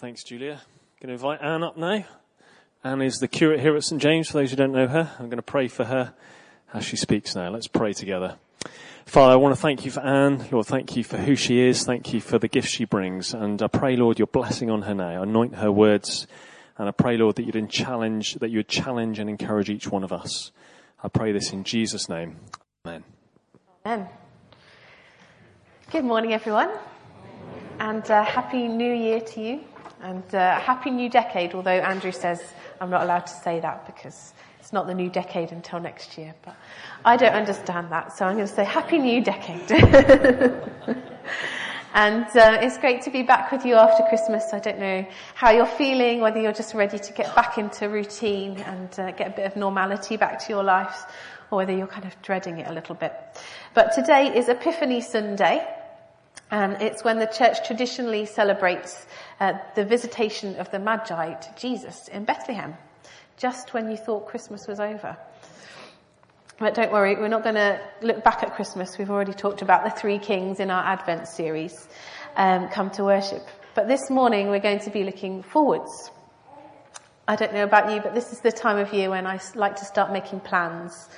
Thanks, Julia. Going to invite Anne up now. Anne is the curate here at St James. For those who don't know her, I'm going to pray for her as she speaks now. Let's pray together. Father, I want to thank you for Anne. Lord, thank you for who she is. Thank you for the gifts she brings. And I pray, Lord, your blessing on her now. Anoint her words. And I pray, Lord, that you'd challenge, that you would challenge and encourage each one of us. I pray this in Jesus' name. Amen. Amen. Good morning, everyone. And uh, happy new year to you. And uh, happy new decade, although Andrew says I'm not allowed to say that because it's not the new decade until next year. But I don't understand that, so I'm going to say happy new decade. and uh, it's great to be back with you after Christmas. I don't know how you're feeling, whether you're just ready to get back into routine and uh, get a bit of normality back to your life, or whether you're kind of dreading it a little bit. But today is Epiphany Sunday. And it's when the church traditionally celebrates uh, the visitation of the Magi to Jesus in Bethlehem, just when you thought Christmas was over. But don't worry, we're not going to look back at Christmas. We've already talked about the three kings in our Advent series, um, Come to Worship. But this morning we're going to be looking forwards. I don't know about you, but this is the time of year when I like to start making plans.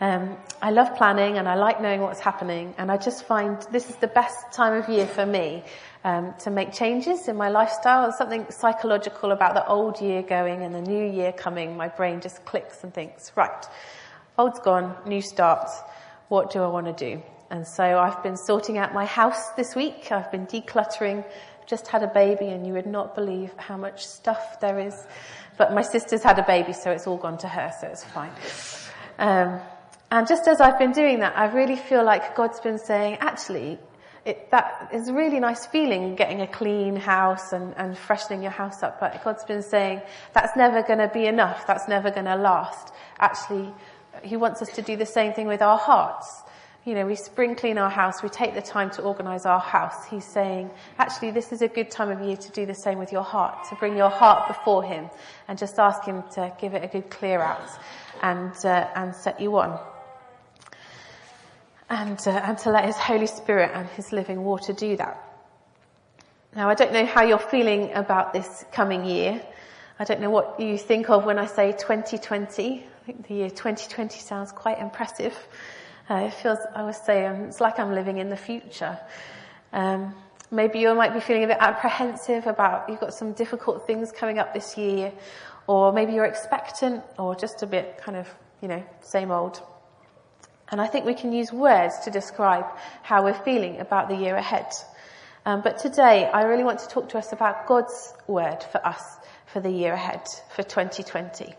Um, I love planning and I like knowing what's happening, and I just find this is the best time of year for me um, to make changes in my lifestyle. There's something psychological about the old year going and the new year coming. My brain just clicks and thinks, right, old's gone, new starts. What do I want to do? And so I've been sorting out my house this week. I've been decluttering. Just had a baby, and you would not believe how much stuff there is. But my sister's had a baby, so it's all gone to her, so it's fine. Um, and just as I've been doing that, I really feel like God's been saying, actually, it, that is a really nice feeling, getting a clean house and, and freshening your house up. But God's been saying that's never going to be enough. That's never going to last. Actually, He wants us to do the same thing with our hearts. You know, we spring clean our house. We take the time to organize our house. He's saying, actually, this is a good time of year to do the same with your heart, to bring your heart before Him and just ask Him to give it a good clear out and, uh, and set you on and, uh, and to let His Holy Spirit and His living water do that. Now, I don't know how you're feeling about this coming year. I don't know what you think of when I say 2020. I think the year 2020 sounds quite impressive. Uh, it feels, I would say, um, it's like I'm living in the future. Um, maybe you might be feeling a bit apprehensive about you've got some difficult things coming up this year, or maybe you're expectant, or just a bit kind of, you know, same old. And I think we can use words to describe how we're feeling about the year ahead. Um, but today, I really want to talk to us about God's word for us for the year ahead, for 2020.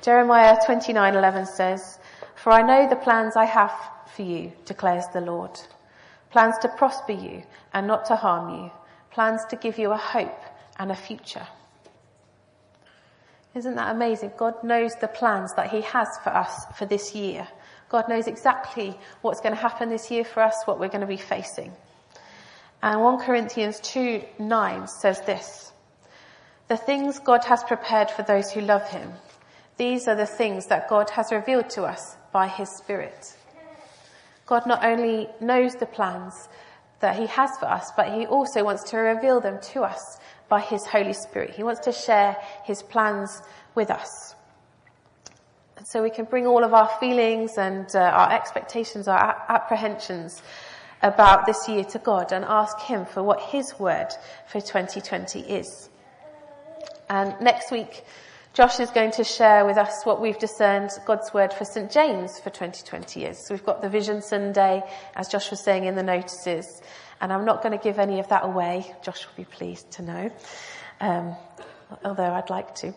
Jeremiah 29:11 says, "For I know the plans I have for you," declares the Lord. Plans to prosper you and not to harm you. Plans to give you a hope and a future. Isn't that amazing? God knows the plans that He has for us for this year. God knows exactly what's going to happen this year for us, what we're going to be facing. And 1 Corinthians 2 9 says this The things God has prepared for those who love Him, these are the things that God has revealed to us by His Spirit. God not only knows the plans that He has for us, but He also wants to reveal them to us by His Holy Spirit. He wants to share His plans with us. So we can bring all of our feelings and uh, our expectations, our apprehensions about this year to God and ask Him for what His word for 2020 is. And next week, Josh is going to share with us what we've discerned God's word for St. James for 2020 is. So we've got the Vision Sunday, as Josh was saying in the notices, and I'm not going to give any of that away. Josh will be pleased to know. Um, although I'd like to.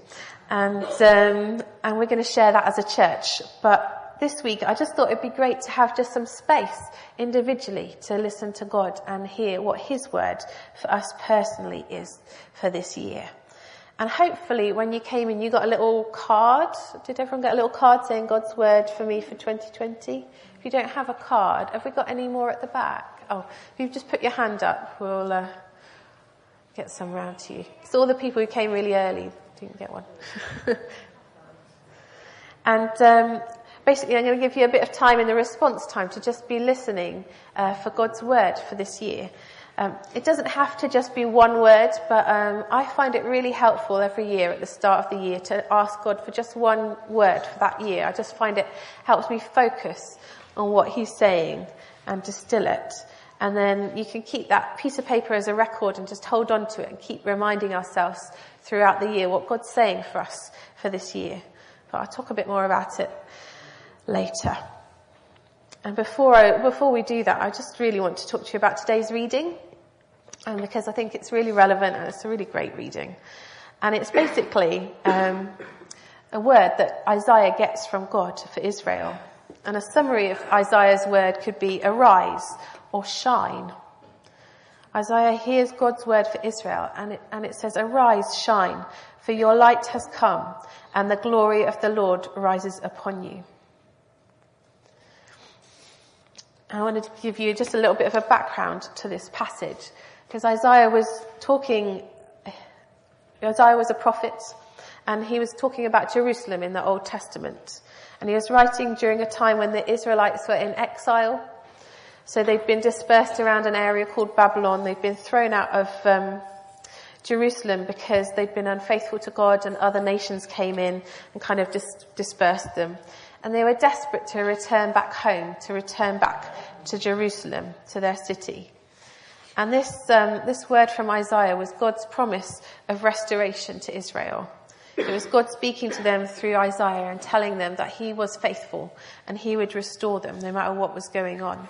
And, um, and we're going to share that as a church. But this week, I just thought it'd be great to have just some space individually to listen to God and hear what His word for us personally is for this year. And hopefully when you came in, you got a little card. Did everyone get a little card saying God's word for me for 2020? If you don't have a card, have we got any more at the back? Oh, if you've just put your hand up, we'll, uh, get some round to you. So all the people who came really early didn't get one. and um, basically, I'm going to give you a bit of time in the response time to just be listening uh, for God's word for this year. Um, it doesn't have to just be one word, but um, I find it really helpful every year at the start of the year to ask God for just one word for that year. I just find it helps me focus on what He's saying and distill it. And then you can keep that piece of paper as a record and just hold on to it and keep reminding ourselves throughout the year what God's saying for us for this year. But I'll talk a bit more about it later. And before I, before we do that, I just really want to talk to you about today's reading. And because I think it's really relevant and it's a really great reading. And it's basically, um, a word that Isaiah gets from God for Israel. And a summary of Isaiah's word could be arise or shine. Isaiah hears God's word for Israel and it, and it says, arise, shine, for your light has come and the glory of the Lord rises upon you. I wanted to give you just a little bit of a background to this passage because Isaiah was talking, Isaiah was a prophet and he was talking about Jerusalem in the Old Testament. And he was writing during a time when the Israelites were in exile. So they've been dispersed around an area called Babylon. They've been thrown out of um, Jerusalem because they'd been unfaithful to God and other nations came in and kind of dis- dispersed them. And they were desperate to return back home, to return back to Jerusalem, to their city. And this, um, this word from Isaiah was God's promise of restoration to Israel. It was God speaking to them through Isaiah and telling them that he was faithful and he would restore them no matter what was going on.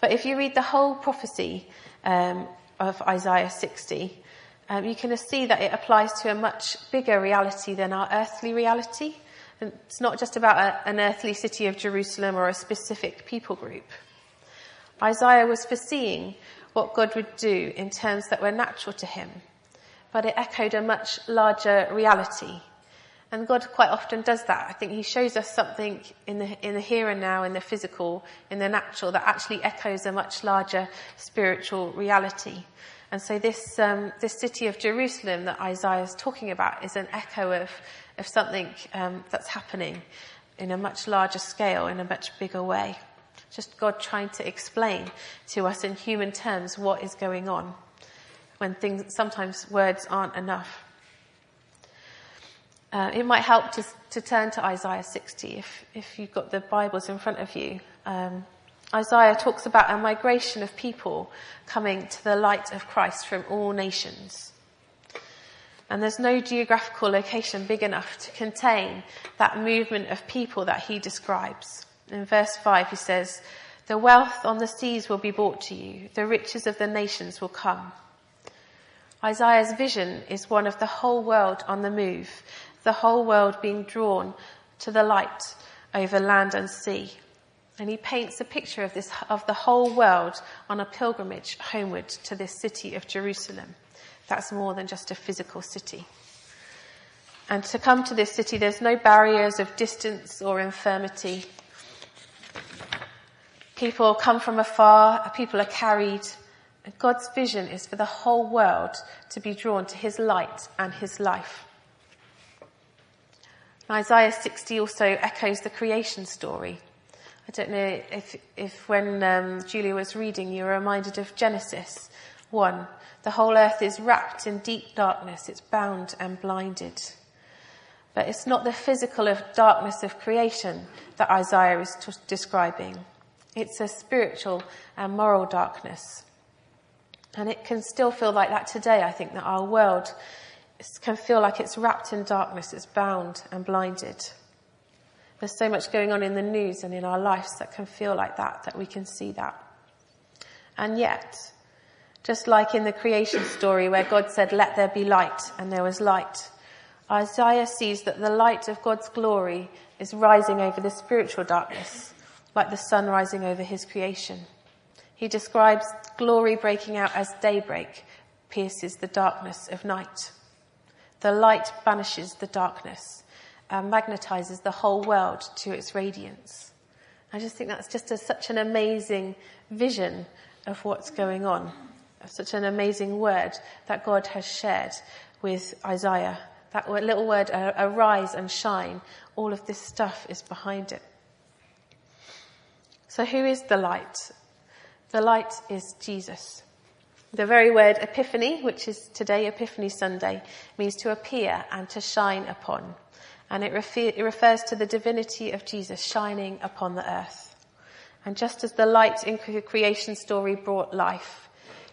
But if you read the whole prophecy um, of Isaiah 60, um, you can see that it applies to a much bigger reality than our earthly reality. It's not just about a, an earthly city of Jerusalem or a specific people group. Isaiah was foreseeing what God would do in terms that were natural to him but it echoed a much larger reality. And God quite often does that. I think He shows us something in the, in the here and now, in the physical, in the natural, that actually echoes a much larger spiritual reality. And so this, um, this city of Jerusalem that Isaiah is talking about is an echo of, of something um, that's happening in a much larger scale, in a much bigger way. Just God trying to explain to us in human terms what is going on when things, sometimes words aren't enough. Uh, it might help to, to turn to Isaiah 60 if, if you've got the Bibles in front of you. Um, Isaiah talks about a migration of people coming to the light of Christ from all nations. And there's no geographical location big enough to contain that movement of people that he describes. In verse 5 he says, The wealth on the seas will be brought to you, the riches of the nations will come. Isaiah's vision is one of the whole world on the move, the whole world being drawn to the light over land and sea. And he paints a picture of this, of the whole world on a pilgrimage homeward to this city of Jerusalem. That's more than just a physical city. And to come to this city, there's no barriers of distance or infirmity. People come from afar, people are carried God's vision is for the whole world to be drawn to his light and his life. Isaiah 60 also echoes the creation story. I don't know if, if when um, Julia was reading, you were reminded of Genesis 1. The whole earth is wrapped in deep darkness. It's bound and blinded. But it's not the physical of darkness of creation that Isaiah is t- describing. It's a spiritual and moral darkness. And it can still feel like that today. I think that our world can feel like it's wrapped in darkness, it's bound and blinded. There's so much going on in the news and in our lives that can feel like that, that we can see that. And yet, just like in the creation story where God said, let there be light, and there was light, Isaiah sees that the light of God's glory is rising over the spiritual darkness, like the sun rising over his creation. He describes glory breaking out as daybreak pierces the darkness of night. The light banishes the darkness and magnetizes the whole world to its radiance. I just think that's just a, such an amazing vision of what's going on, such an amazing word that God has shared with Isaiah. That little word, uh, arise and shine, all of this stuff is behind it. So who is the light? The light is Jesus. The very word epiphany, which is today Epiphany Sunday, means to appear and to shine upon. And it, refer- it refers to the divinity of Jesus shining upon the earth. And just as the light in the creation story brought life,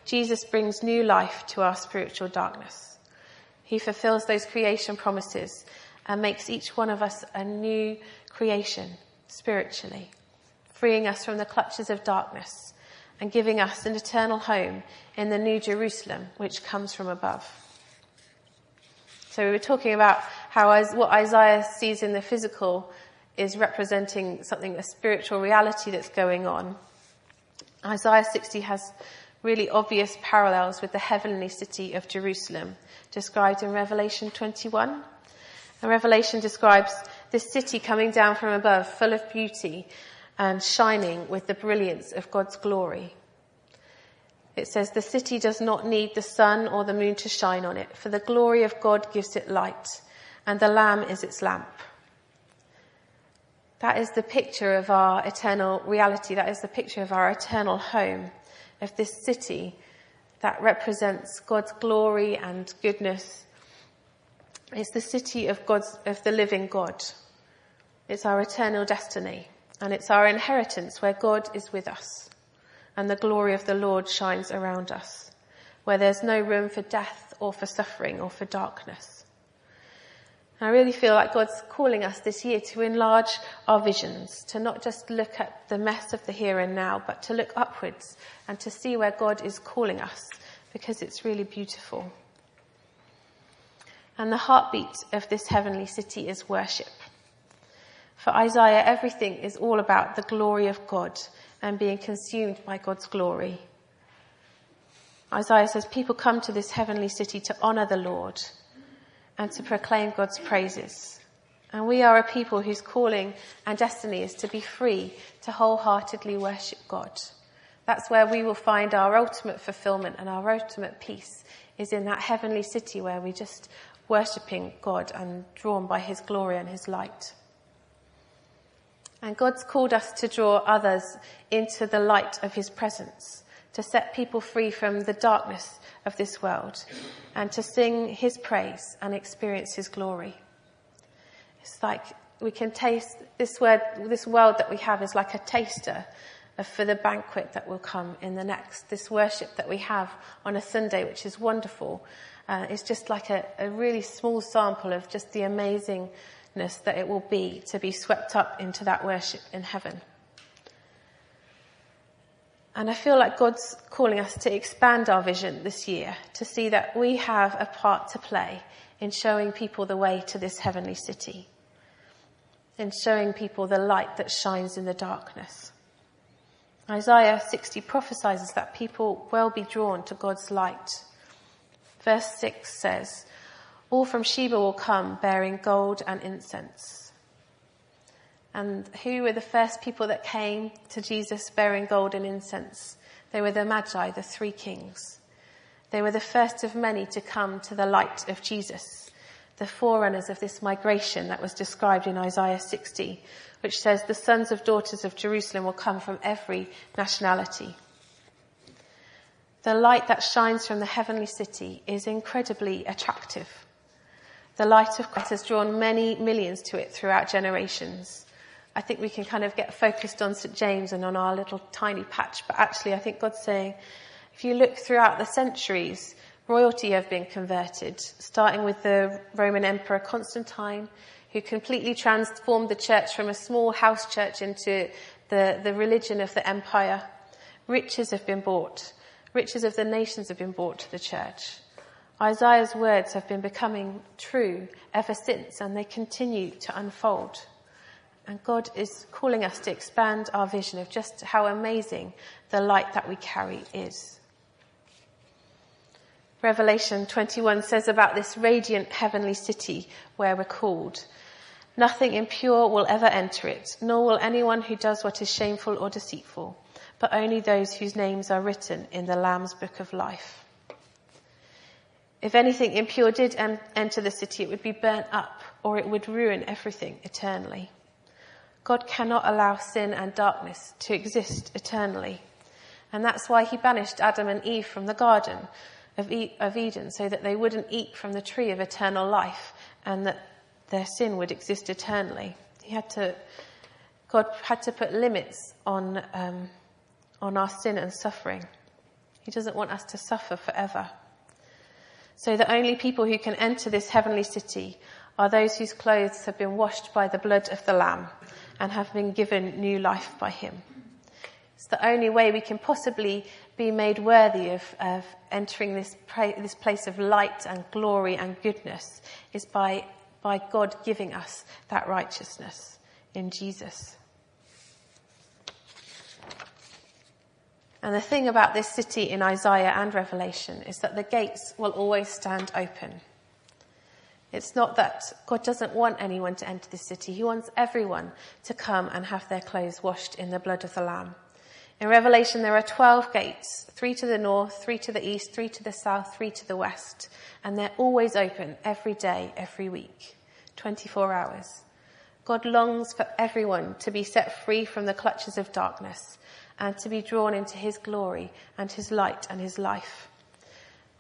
Jesus brings new life to our spiritual darkness. He fulfills those creation promises and makes each one of us a new creation spiritually, freeing us from the clutches of darkness and giving us an eternal home in the New Jerusalem, which comes from above. So we were talking about how what Isaiah sees in the physical is representing something, a spiritual reality that's going on. Isaiah 60 has really obvious parallels with the heavenly city of Jerusalem, described in Revelation 21. And Revelation describes this city coming down from above, full of beauty and shining with the brilliance of God's glory. It says, the city does not need the sun or the moon to shine on it, for the glory of God gives it light, and the Lamb is its lamp. That is the picture of our eternal reality. That is the picture of our eternal home, of this city that represents God's glory and goodness. It's the city of God's, of the living God. It's our eternal destiny, and it's our inheritance where God is with us and the glory of the Lord shines around us, where there's no room for death or for suffering or for darkness. I really feel like God's calling us this year to enlarge our visions, to not just look at the mess of the here and now, but to look upwards and to see where God is calling us, because it's really beautiful. And the heartbeat of this heavenly city is worship. For Isaiah, everything is all about the glory of God and being consumed by God's glory. Isaiah says people come to this heavenly city to honor the Lord and to proclaim God's praises. And we are a people whose calling and destiny is to be free to wholeheartedly worship God. That's where we will find our ultimate fulfillment and our ultimate peace is in that heavenly city where we're just worshipping God and drawn by his glory and his light. And God's called us to draw others into the light of his presence, to set people free from the darkness of this world, and to sing his praise and experience his glory. It's like we can taste this word, this world that we have is like a taster for the banquet that will come in the next. This worship that we have on a Sunday, which is wonderful, uh, is just like a, a really small sample of just the amazing that it will be to be swept up into that worship in heaven. And I feel like God's calling us to expand our vision this year to see that we have a part to play in showing people the way to this heavenly city, in showing people the light that shines in the darkness. Isaiah 60 prophesies that people will be drawn to God's light. Verse 6 says, all from Sheba will come bearing gold and incense. And who were the first people that came to Jesus bearing gold and incense? They were the Magi, the three kings. They were the first of many to come to the light of Jesus, the forerunners of this migration that was described in Isaiah 60, which says the sons of daughters of Jerusalem will come from every nationality. The light that shines from the heavenly city is incredibly attractive. The light of Christ has drawn many millions to it throughout generations. I think we can kind of get focused on St. James and on our little tiny patch, but actually I think God's saying, if you look throughout the centuries, royalty have been converted, starting with the Roman Emperor Constantine, who completely transformed the church from a small house church into the, the religion of the empire. Riches have been bought. Riches of the nations have been brought to the church. Isaiah's words have been becoming true ever since and they continue to unfold. And God is calling us to expand our vision of just how amazing the light that we carry is. Revelation 21 says about this radiant heavenly city where we're called. Nothing impure will ever enter it, nor will anyone who does what is shameful or deceitful, but only those whose names are written in the Lamb's book of life. If anything impure did enter the city, it would be burnt up or it would ruin everything eternally. God cannot allow sin and darkness to exist eternally. And that's why he banished Adam and Eve from the garden of, Eden so that they wouldn't eat from the tree of eternal life and that their sin would exist eternally. He had to, God had to put limits on, um, on our sin and suffering. He doesn't want us to suffer forever. So the only people who can enter this heavenly city are those whose clothes have been washed by the blood of the Lamb and have been given new life by Him. It's the only way we can possibly be made worthy of, of entering this, pra- this place of light and glory and goodness is by, by God giving us that righteousness in Jesus. And the thing about this city in Isaiah and Revelation is that the gates will always stand open. It's not that God doesn't want anyone to enter this city. He wants everyone to come and have their clothes washed in the blood of the Lamb. In Revelation, there are 12 gates, three to the north, three to the east, three to the south, three to the west. And they're always open every day, every week, 24 hours. God longs for everyone to be set free from the clutches of darkness and to be drawn into his glory and his light and his life.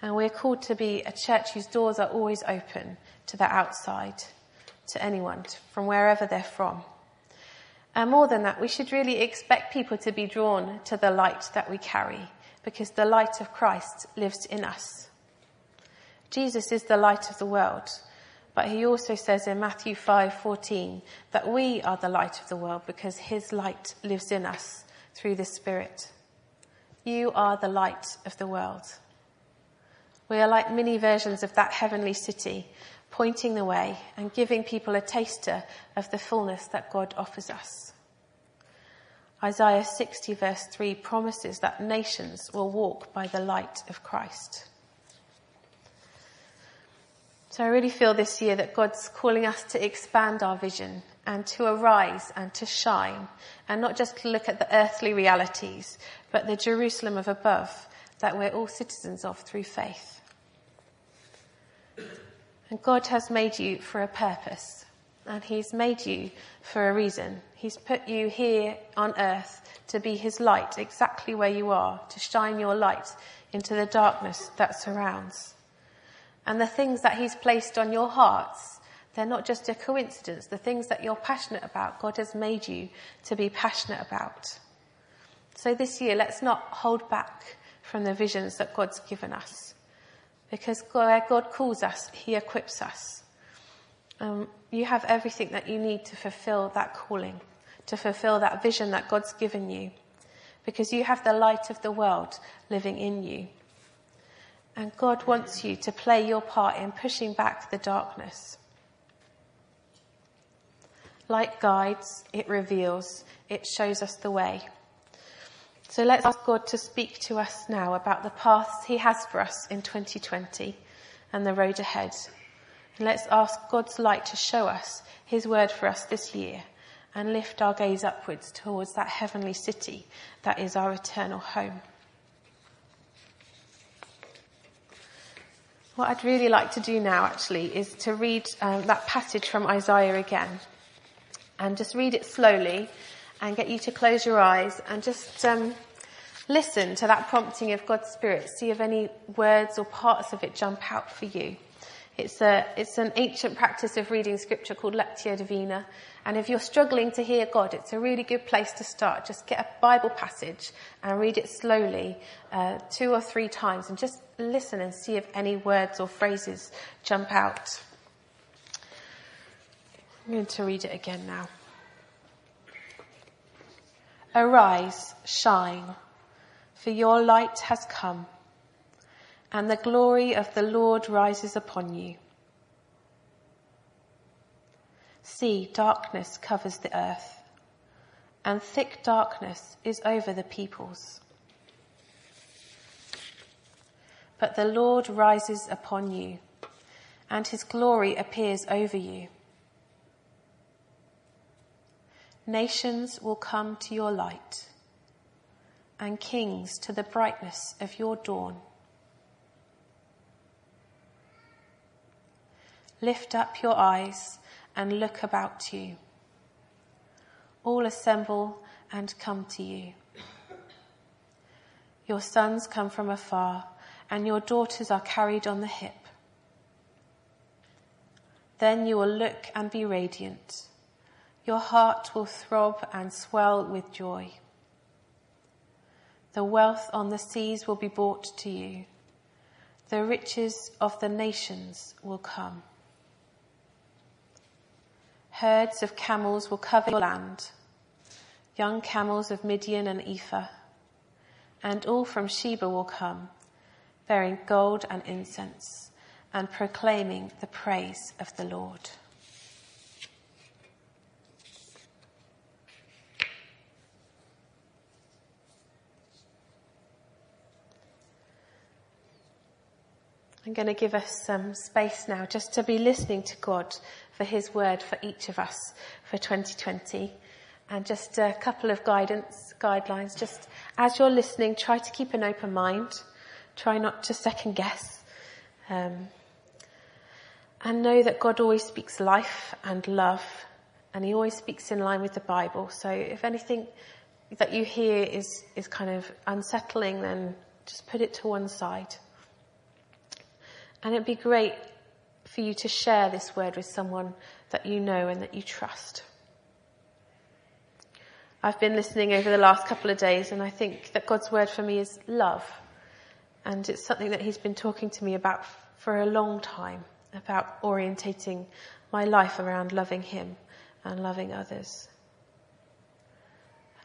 And we're called to be a church whose doors are always open to the outside, to anyone, from wherever they're from. And more than that, we should really expect people to be drawn to the light that we carry, because the light of Christ lives in us. Jesus is the light of the world, but he also says in Matthew 5:14 that we are the light of the world because his light lives in us through the Spirit. You are the light of the world. We are like mini versions of that heavenly city, pointing the way and giving people a taster of the fullness that God offers us. Isaiah 60 verse 3 promises that nations will walk by the light of Christ. So I really feel this year that God's calling us to expand our vision and to arise and to shine and not just to look at the earthly realities, but the Jerusalem of above that we're all citizens of through faith. And God has made you for a purpose and he's made you for a reason. He's put you here on earth to be his light exactly where you are, to shine your light into the darkness that surrounds. And the things that he's placed on your hearts, they're not just a coincidence. The things that you're passionate about, God has made you to be passionate about. So this year, let's not hold back from the visions that God's given us. Because where God calls us, he equips us. Um, you have everything that you need to fulfill that calling, to fulfill that vision that God's given you. Because you have the light of the world living in you. And God wants you to play your part in pushing back the darkness. Like guides, it reveals, it shows us the way. So let's ask God to speak to us now about the paths He has for us in 2020 and the road ahead. And let's ask God's light to show us His word for us this year and lift our gaze upwards towards that heavenly city that is our eternal home. What I'd really like to do now actually is to read um, that passage from Isaiah again and just read it slowly and get you to close your eyes and just um, listen to that prompting of God's Spirit. See if any words or parts of it jump out for you. It's a, it's an ancient practice of reading scripture called Lectio Divina. And if you're struggling to hear God, it's a really good place to start. Just get a Bible passage and read it slowly, uh, two or three times and just listen and see if any words or phrases jump out. I'm going to read it again now. Arise, shine, for your light has come and the glory of the Lord rises upon you. See, darkness covers the earth, and thick darkness is over the peoples. But the Lord rises upon you, and his glory appears over you. Nations will come to your light, and kings to the brightness of your dawn. Lift up your eyes and look about you. All assemble and come to you. Your sons come from afar, and your daughters are carried on the hip. Then you will look and be radiant. Your heart will throb and swell with joy. The wealth on the seas will be brought to you. The riches of the nations will come. Herds of camels will cover your land, young camels of Midian and Ephah, and all from Sheba will come, bearing gold and incense, and proclaiming the praise of the Lord. I'm going to give us some space now just to be listening to God for His word for each of us for 2020. And just a couple of guidance, guidelines. Just as you're listening, try to keep an open mind. Try not to second guess. Um, and know that God always speaks life and love and He always speaks in line with the Bible. So if anything that you hear is, is kind of unsettling, then just put it to one side. And it'd be great for you to share this word with someone that you know and that you trust. I've been listening over the last couple of days and I think that God's word for me is love. And it's something that he's been talking to me about for a long time, about orientating my life around loving him and loving others.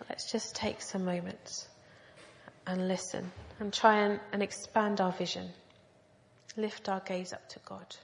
Let's just take some moments and listen and try and, and expand our vision lift our gaze up to God.